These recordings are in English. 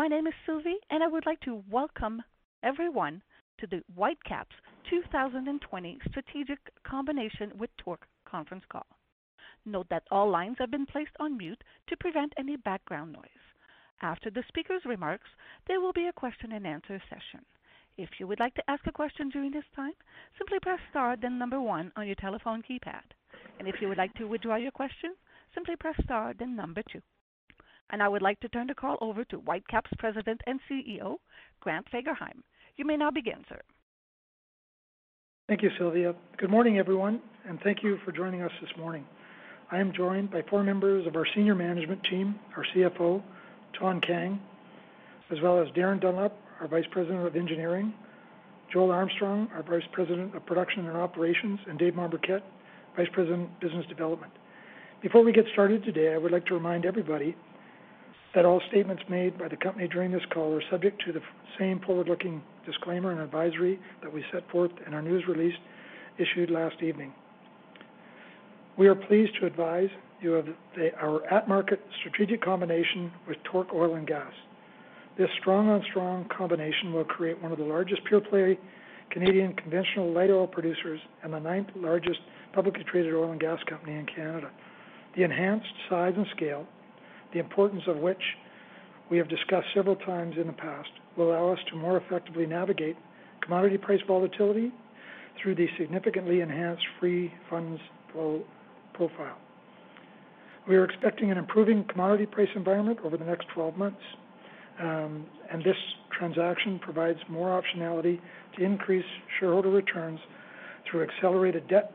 My name is Sylvie, and I would like to welcome everyone to the Whitecap's 2020 Strategic Combination with TORC conference call. Note that all lines have been placed on mute to prevent any background noise. After the speaker's remarks, there will be a question and answer session. If you would like to ask a question during this time, simply press star then number one on your telephone keypad. And if you would like to withdraw your question, simply press star then number two. And I would like to turn the call over to Whitecap's President and CEO, Grant Fagerheim. You may now begin, sir. Thank you, Sylvia. Good morning, everyone, and thank you for joining us this morning. I am joined by four members of our senior management team, our CFO, Thanh Kang, as well as Darin Dunlop, our Vice President of Engineering, Joel Armstrong, our Vice President of Production and Operations, and Dave Mombourquette, Vice President, of Business Development. Before we get started today, I would like to remind everybody that all statements made by the company during this call are subject to the same forward-looking disclaimer and advisory that we set forth in our news release issued last evening. We are pleased to advise you of our at-market strategic combination with TORC Oil and Gas. This strong-on-strong combination will create one of the largest pure-play Canadian conventional light oil producers and the ninth-largest publicly traded oil and gas company in Canada. The enhanced size and scale the importance of which we have discussed several times in the past, will allow us to more effectively navigate commodity price volatility through the significantly enhanced free funds flow profile. We are expecting an improving commodity price environment over the next 12 months, um, and this transaction provides more optionality to increase shareholder returns through accelerated debt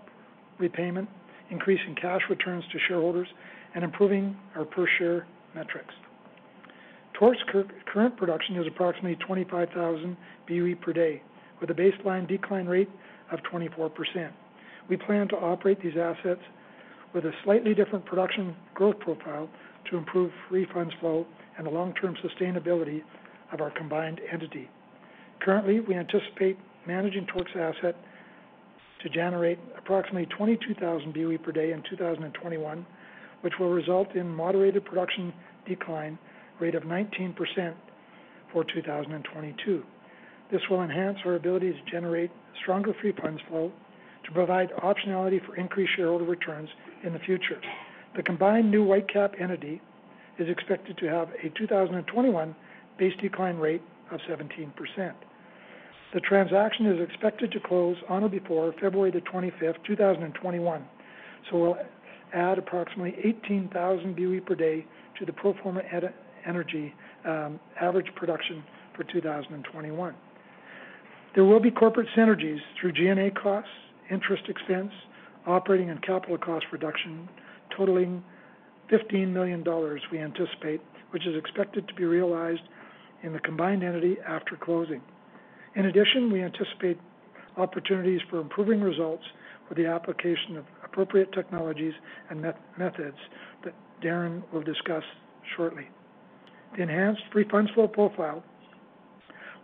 repayment, increasing cash returns to shareholders, and improving our per-share metrics. TORC's current production is approximately 25,000 BOE per day, with a baseline decline rate of 24%. We plan to operate these assets with a slightly different production growth profile to improve free funds flow and the long-term sustainability of our combined entity. Currently, we anticipate managing TORC's asset to generate approximately 22,000 BOE per day in 2021 which will result in moderated production decline rate of 19% for 2022. This will enhance our ability to generate stronger free funds flow to provide optionality for increased shareholder returns in the future. The combined new Whitecap entity is expected to have a 2021 base decline rate of 17%. The transaction is expected to close on or before February the 25th, 2021, so we'll add approximately 18,000 BOE per day to the pro forma energy um, average production for 2021. There will be corporate synergies through G&A costs, interest expense, operating and capital cost reduction, totaling $15 million we anticipate, which is expected to be realized in the combined entity after closing. In addition, we anticipate opportunities for improving results with the application of appropriate technologies and methods that Darin will discuss shortly. The enhanced free funds flow profile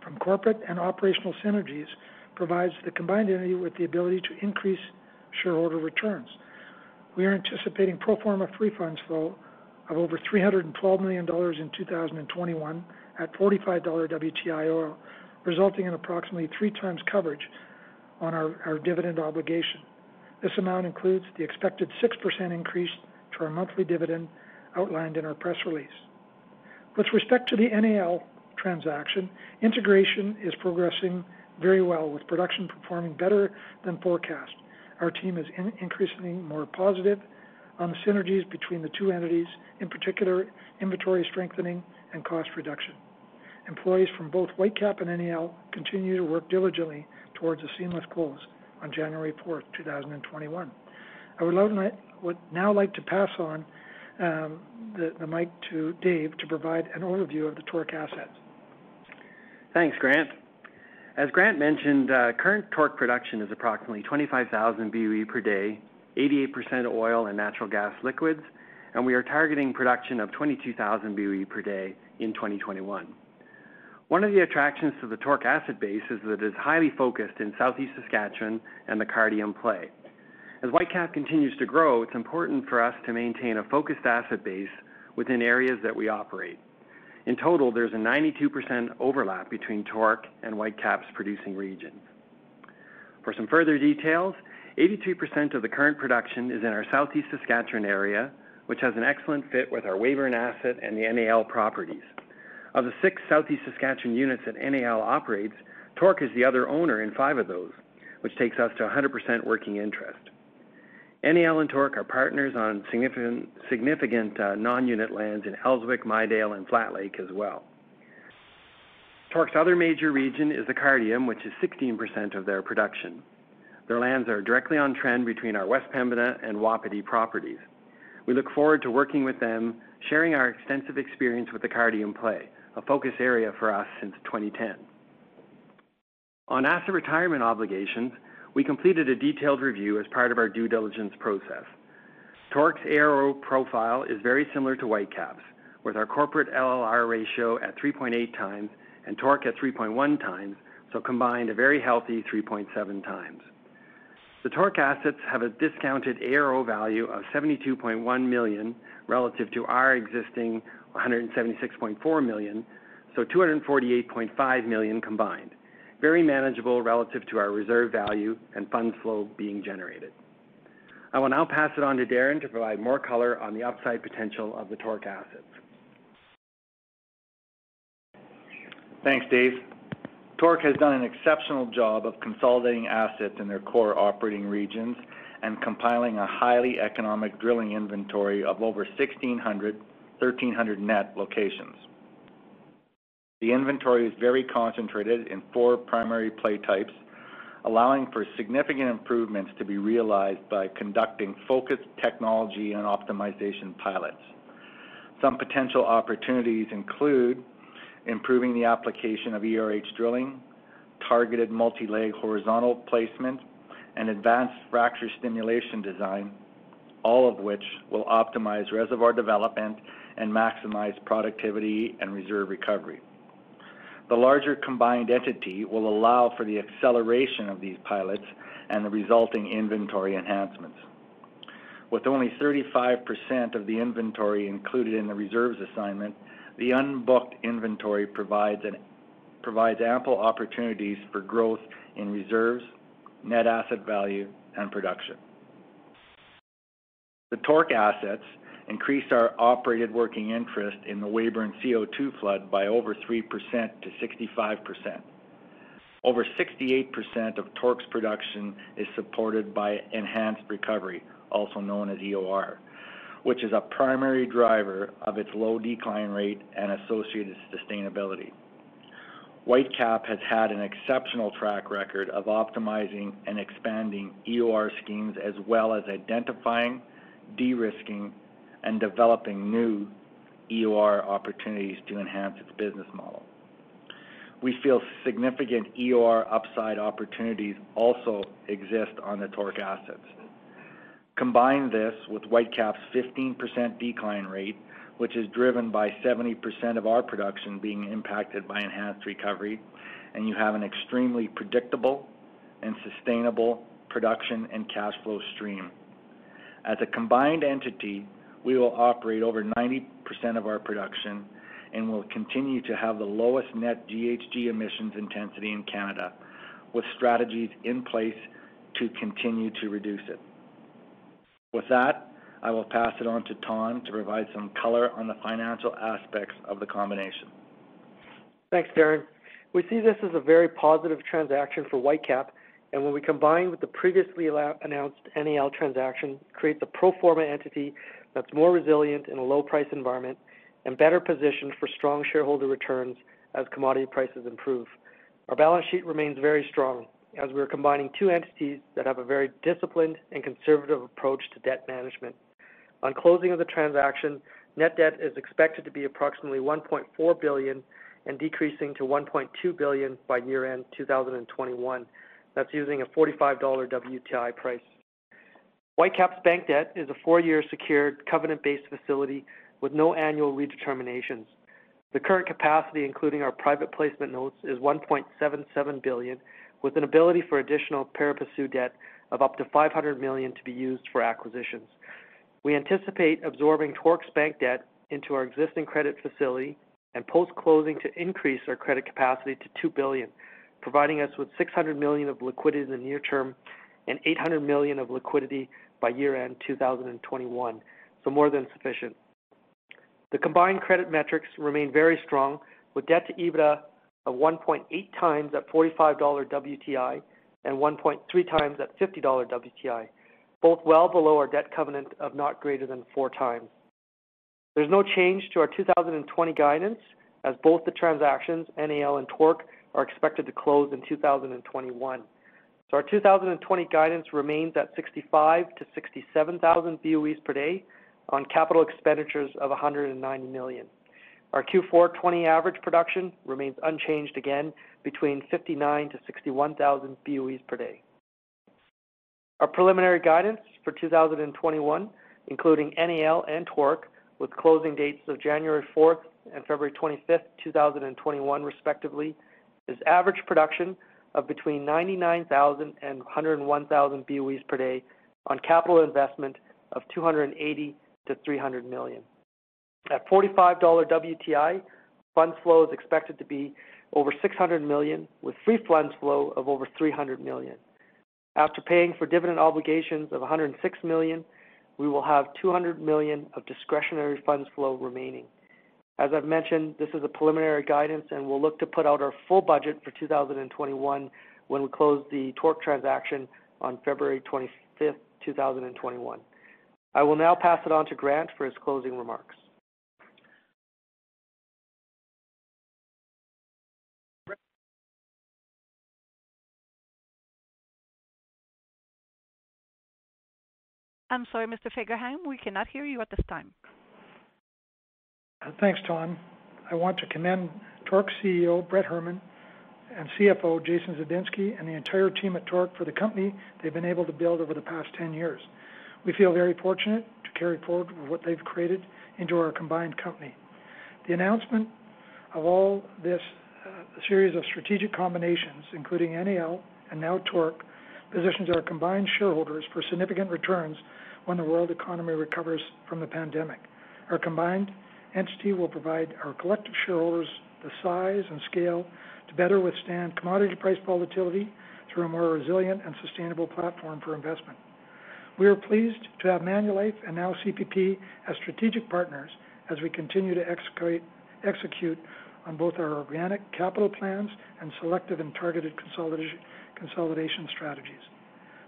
from corporate and operational synergies provides the combined entity with the ability to increase shareholder returns. We are anticipating pro forma free funds flow of over $312 million in 2021 at $45 WTI oil, resulting in approximately three times coverage on our, our dividend obligation. This amount includes the expected 6% increase to our monthly dividend outlined in our press release. With respect to the NAL transaction, integration is progressing very well, with production performing better than forecast. Our team is increasingly more positive on the synergies between the two entities, in particular, inventory strengthening and cost reduction. Employees from both Whitecap and NAL continue to work diligently towards a seamless close on January 4th, 2021. I would now like to pass on um, the, mic to Dave to provide an overview of the TORC assets. Thanks, Grant. As Grant mentioned, uh, current TORC production is approximately 25,000 BOE per day, 88% oil and natural gas liquids, and we are targeting production of 22,000 BOE per day in 2021. One of the attractions to the TORC asset base is that it is highly focused in southeast Saskatchewan and the Cardium play. As Whitecap continues to grow, it's important for us to maintain a focused asset base within areas that we operate. In total, there's a 92% overlap between TORC and Whitecap's producing regions. For some further details, 83% of the current production is in our southeast Saskatchewan area, which has an excellent fit with our Weyburn asset and the NAL properties. Of the six Southeast Saskatchewan units that NAL operates, TORC is the other owner in five of those, which takes us to 100% working interest. NAL and TORC are partners on significant, significant uh, non-unit lands in Elswick, Midale, and Flat Lake as well. TORC's other major region is the Cardium, which is 16% of their production. Their lands are directly on trend between our West Pembina and Wapiti properties. We look forward to working with them, sharing our extensive experience with the Cardium play, a focus area for us since 2010. On asset retirement obligations, we completed a detailed review as part of our due diligence process. TORC's ARO profile is very similar to Whitecap's, with our corporate LLR ratio at 3.8 times and TORC at 3.1 times, so combined a very healthy 3.7 times. The TORC assets have a discounted ARO value of 72.1 million relative to our existing 176.4 million, so 248.5 million combined very manageable relative to our reserve value and funds flow being generated. I will now pass it on to Darin to provide more color on the upside potential of the TORC assets. Thanks, Dave. TORC has done an exceptional job of consolidating assets in their core operating regions and compiling a highly economic drilling inventory of over 1,600, 1,300 net locations. The inventory is very concentrated in four primary play types, allowing for significant improvements to be realized by conducting focused technology and optimization pilots. Some potential opportunities include improving the application of ERH drilling, targeted multi-leg horizontal placement, and advanced fracture stimulation design, all of which will optimize reservoir development and maximize productivity and reserve recovery. The larger combined entity will allow for the acceleration of these pilots and the resulting inventory enhancements. With only 35% of the inventory included in the reserves assignment, the unbooked inventory provides, ample opportunities for growth in reserves, net asset value, and production. The TORC assets increased our operated working interest in the Weyburn CO2 flood by over 3% to 65%. Over 68% of TORC's production is supported by enhanced recovery, also known as EOR, which is a primary driver of its low decline rate and associated sustainability. Whitecap has had an exceptional track record of optimizing and expanding EOR schemes as well as identifying, de-risking, and developing new EOR opportunities to enhance its business model. We feel significant EOR upside opportunities also exist on the TORC assets. Combine this with Whitecap's 15% decline rate, which is driven by 70% of our production being impacted by enhanced recovery, and you have an extremely predictable and sustainable production and cash flow stream. As a combined entity, we will operate over 90% of our production and will continue to have the lowest net GHG emissions intensity in Canada, with strategies in place to continue to reduce it. With that, I will pass it on to Thanh to provide some color on the financial aspects of the combination. Thanks, Darin. We see this as a very positive transaction for Whitecap, and when we combine with the previously announced NAL transaction, creates a pro forma entity that's more resilient in a low price environment and better positioned for strong shareholder returns as commodity prices improve. Our balance sheet remains very strong as we are combining two entities that have a very disciplined and conservative approach to debt management. On closing of the transaction, net debt is expected to be approximately 1.4 billion and decreasing to 1.2 billion by year-end 2021. That's using a $45 WTI price. Whitecap's bank debt is a four-year secured covenant-based facility with no annual redeterminations. The current capacity, including our private placement notes, is 1.77 billion, with an ability for additional pari passu debt of up to 500 million to be used for acquisitions. We anticipate absorbing TORC's bank debt into our existing credit facility and post-closing to increase our credit capacity to 2 billion, providing us with 600 million of liquidity in the near term and 800 million of liquidity by year-end 2021, so more than sufficient. The combined credit metrics remain very strong, with debt to EBITDA of 1.8 times at $45 WTI and 1.3 times at $50 WTI, both well below our debt covenant of not greater than four times. There's no change to our 2020 guidance, as both the transactions, NAL and TORC, are expected to close in 2021. So our 2020 guidance remains at 65,000 to 67,000 BOEs per day on capital expenditures of 190 million. Our Q4 20 average production remains unchanged again between 59,000 to 61,000 BOEs per day. Our preliminary guidance for 2021, including NAL and TORC, with closing dates of January 4th and February 25th, 2021 respectively, is average production of between 99,000 and 101,000 BOEs per day on capital investment of 280 to 300 million. At $45 WTI, funds flow is expected to be over 600 million, with free funds flow of over 300 million. After paying for dividend obligations of 106 million, we will have 200 million of discretionary funds flow remaining. As I've mentioned, this is a preliminary guidance, and we'll look to put out our full budget for 2021 when we close the TORC transaction on February 25th, 2021. I will now pass it on to Grant for his closing remarks. I'm sorry, Mr. Fagerheim, we cannot hear you at this time. Thanks, Tom. I want to commend TORC CEO, Brett Herman, and CFO, Jason Zabinsky, and the entire team at TORC for the company they've been able to build over the past 10 years. We feel very fortunate to carry forward what they've created into our combined company. The announcement of all this uh, series of strategic combinations, including NAL and now TORC, positions our combined shareholders for significant returns when the world economy recovers from the pandemic. Our combined entity will provide our collective shareholders the size and scale to better withstand commodity price volatility through a more resilient and sustainable platform for investment. We are pleased to have Manulife and now CPP as strategic partners as we continue to execute on both our organic capital plans and selective and targeted consolidation strategies.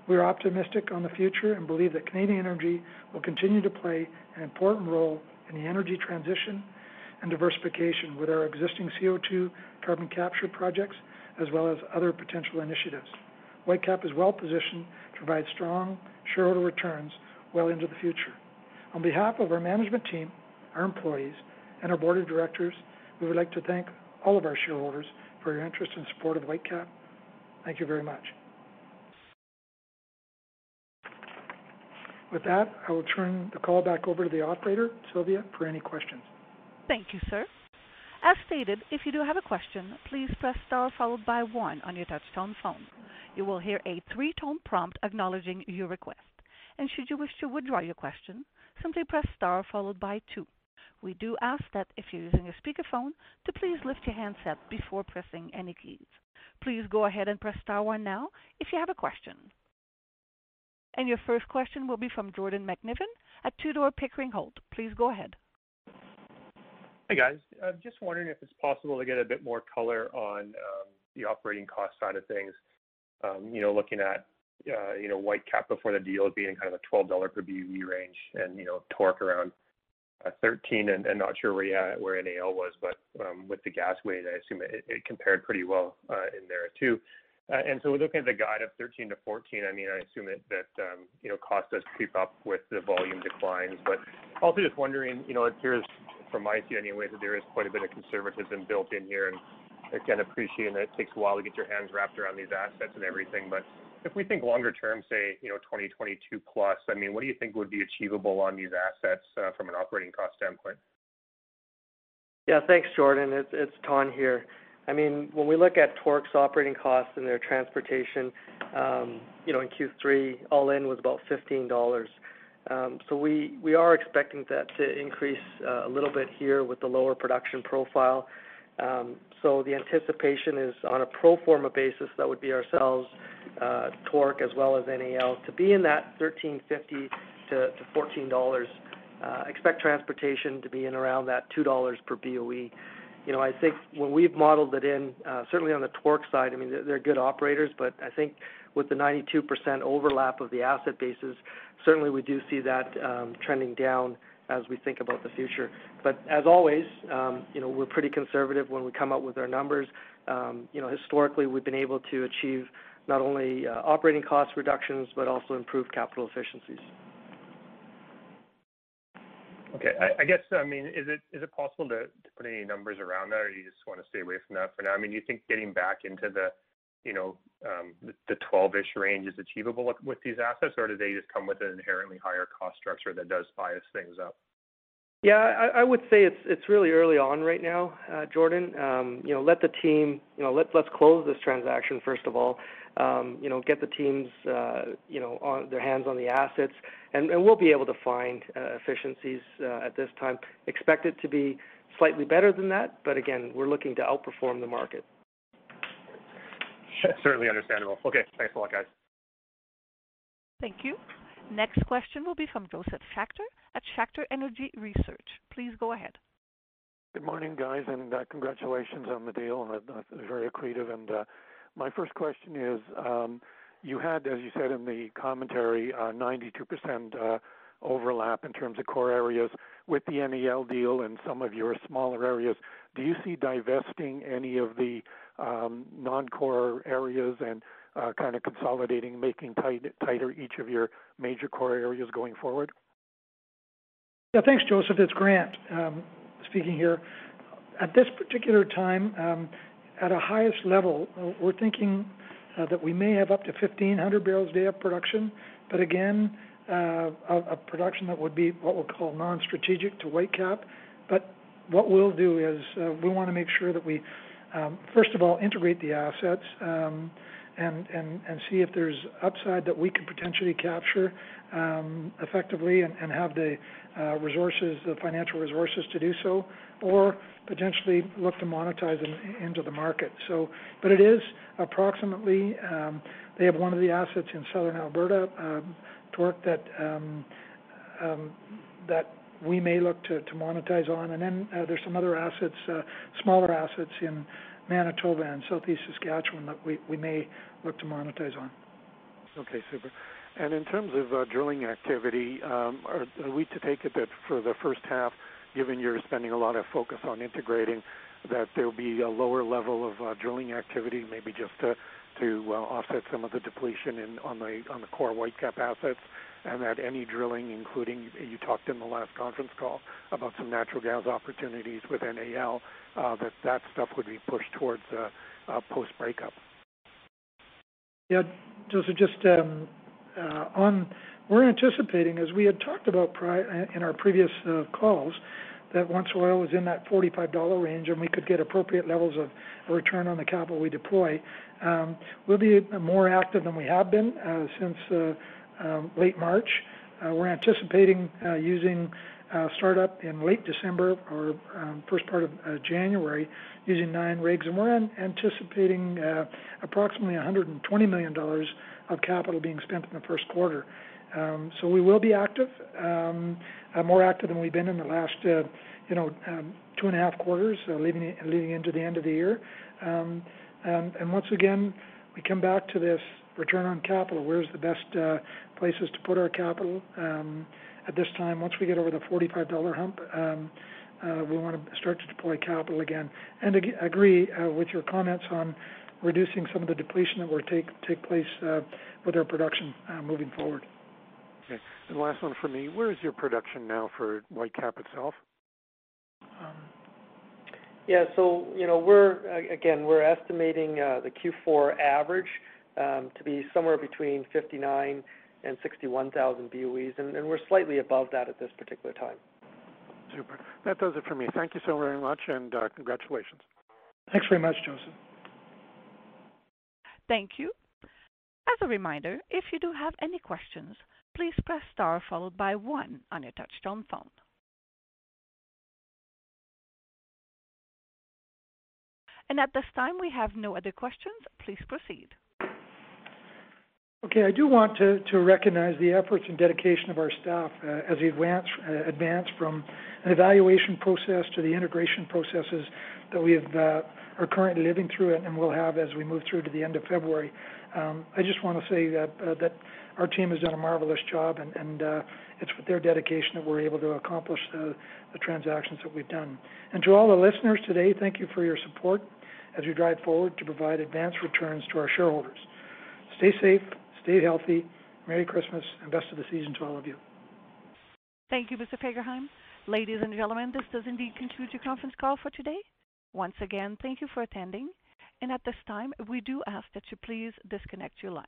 We are optimistic on the future and believe that Canadian Energy will continue to play an important role in the energy transition and diversification with our existing CO2 carbon capture projects, as well as other potential initiatives. Whitecap is well-positioned to provide strong shareholder returns well into the future. On behalf of our management team, our employees, and our board of directors, we would like to thank all of our shareholders for your interest and support of Whitecap. Thank you very much. With that, I will turn the call back over to the operator, Sylvia, for any questions. Thank you, sir. As stated, if you do have a question, please press star followed by one on your touchtone phone. You will hear a three-tone prompt acknowledging your request. And should you wish to withdraw your question, simply press star followed by two. We do ask that if you're using a speakerphone, to please lift your handset before pressing any keys. Please go ahead and press star one now if you have a question. And your first question will be from Jordan McNiven at Tudor, Pickering, Holt. Please go ahead. Hey, guys. I'm just wondering if it's possible to get a bit more color on um, the operating cost side of things. Um, you know, looking at, uh, you know, Whitecap before the deal being kind of a $12 per BOE range and, you know, TORC around uh, 13 and, and not sure where NAL was, but um, with the gas weight, I assume it, it compared pretty well uh, in there too. And so we're looking at the guide of 13 to 14. I mean, I assume that, that um, you know, cost does creep up with the volume declines. But also just wondering, you know, it appears from my seat anyway, that there is quite a bit of conservatism built in here. And again, appreciating that it takes a while to get your hands wrapped around these assets and everything. But if we think longer term, say, you know, 2022 plus, I mean, what do you think would be achievable on these assets uh, from an operating cost standpoint? Yeah, thanks, Jordan. It's, it's Thanh here. I mean, when we look at TORC's operating costs and their transportation, um, you know, in Q3, all in was about $15. Um, so we, are expecting that to increase uh, a little bit here with the lower production profile. Um, so the anticipation is on a pro forma basis, that would be ourselves, uh, TORC as well as NAL, to be in that 13.50 to, to $14. Uh, expect transportation to be in around that $2 per BOE you know, I think when we've modeled it in, uh, certainly on the TORC side, I mean, they're, good operators, but I think with the 92% overlap of the asset bases, certainly we do see that um, trending down as we think about the future. But as always, um, you know, we're pretty conservative when we come up with our numbers. Um, you know, historically, we've been able to achieve not only uh, operating cost reductions, but also improved capital efficiencies. Okay. I, guess, I mean, is it is it possible to, put any numbers around that, or do you just want to stay away from that for now? I mean, do you think getting back into the, you know, um, the, the 12-ish range is achievable with, these assets, or do they just come with an inherently higher cost structure that does bias things up? Yeah, I, would say it's really early on right now, uh, Jordan. Um, you know, let the team, you know, let let's close this transaction first of all. Um, you know, get the teams, uh, you know, on their hands on the assets, and, and we'll be able to find uh, efficiencies uh, at this time. Expect it to be slightly better than that, but again, we're looking to outperform the market. Certainly understandable. Okay, thanks a lot, guys. Thank you. Next question will be from Josef Schachter at Schachter Energy Research. Please go ahead. Good morning, guys, and uh, congratulations on the deal. Uh, very accretive. And uh, my first question is, um, you had, as you said in the commentary, 92% uh, uh, overlap in terms of core areas with the NAL deal and some of your smaller areas. Do you see divesting any of the um, non-core areas and uh, kind of consolidating, making tight, tighter each of your major core areas going forward? Yeah, thanks, Josef. It's Grant um, speaking here. At this particular time, um, at a highest level, uh, we're thinking uh, that we may have up to 1,500 barrels a day of production, but again, uh, a production that would be what we'll call non-strategic to Whitecap. But what we'll do is we want to make sure that we, um, first of all, integrate the assets and, see if there's upside that we could potentially capture um, effectively and, have the uh, resources, the financial resources to do so, or potentially look to monetize them into the market. But it is approximately, um, they have one of the assets in southern Alberta, um, TORC, that, we may look to, to monetize on. And then uh, there's some other assets, uh, smaller assets in Manitoba and southeast Saskatchewan that we, we may look to monetize on. Okay, super. And in terms of uh, drilling activity, um, are, are we to take it that for the first half, given you're spending a lot of focus on integrating, that there will be a lower level of uh, drilling activity, maybe just to to uh, offset some of the depletion in on the on the core Whitecap assets, and that any drilling, including you talked in the last conference call about some natural gas opportunities with NAL, uh, that that stuff would be pushed towards uh, uh, post breakup. Yeah, Josef, just um, on, we're anticipating, as we had talked about in our previous calls, that once oil was in that $45 range and we could get appropriate levels of return on the capital we deploy, um, we'll be more active than we have been uh, since um, late March. We're anticipating using startup in late December or um, first part of January using nine rigs, and we're anticipating approximately $120 million of capital being spent in the first quarter. Um, so we will be active, um, uh, more active than we've been in the last, uh, you know, um, two and a half quarters, uh, leading leading into the end of the year. Um, and, and once again, we come back to this return on capital. Where's the best uh, places to put our capital um, at this time? Once we get over the $45 hump, um, uh, we want to start to deploy capital again. And ag- agree uh, with your comments on reducing some of the depletion that will take take place uh, with our production moving forward. Okay. And last one for me. Where is your production now for Whitecap itself? Um, yeah, so you know we're again we're estimating uh, the Q4 average um, to be somewhere between 59 and 61,000 BOEs, and, and we're slightly above that at this particular time. Super. That does it for me. Thank you so very much, and uh, congratulations. Thanks very much, Josef. Thank you. As a reminder, if you do have any questions, please press star followed by one on your touchtone phone. And at this time, we have no other questions. Please proceed. Okay, I do want to, to recognize the efforts and dedication of our staff uh, as we advance, uh, advance from an evaluation process to the integration processes that we uh, are currently living through and will have as we move through to the end of February. Um, I just want to say that our team has done a marvelous job, and, uh, it's with their dedication that we're able to accomplish the, the transactions that we've done. And to all the listeners today, thank you for your support as we drive forward to provide advanced returns to our shareholders. Stay safe, Stay healthy. Merry Christmas and best of the season to all of you. Thank you, Mr. Fagerheim. Ladies and gentlemen, this does indeed conclude your conference call for today. Once again, thank you for attending. And at this time, we do ask that you please disconnect your lines.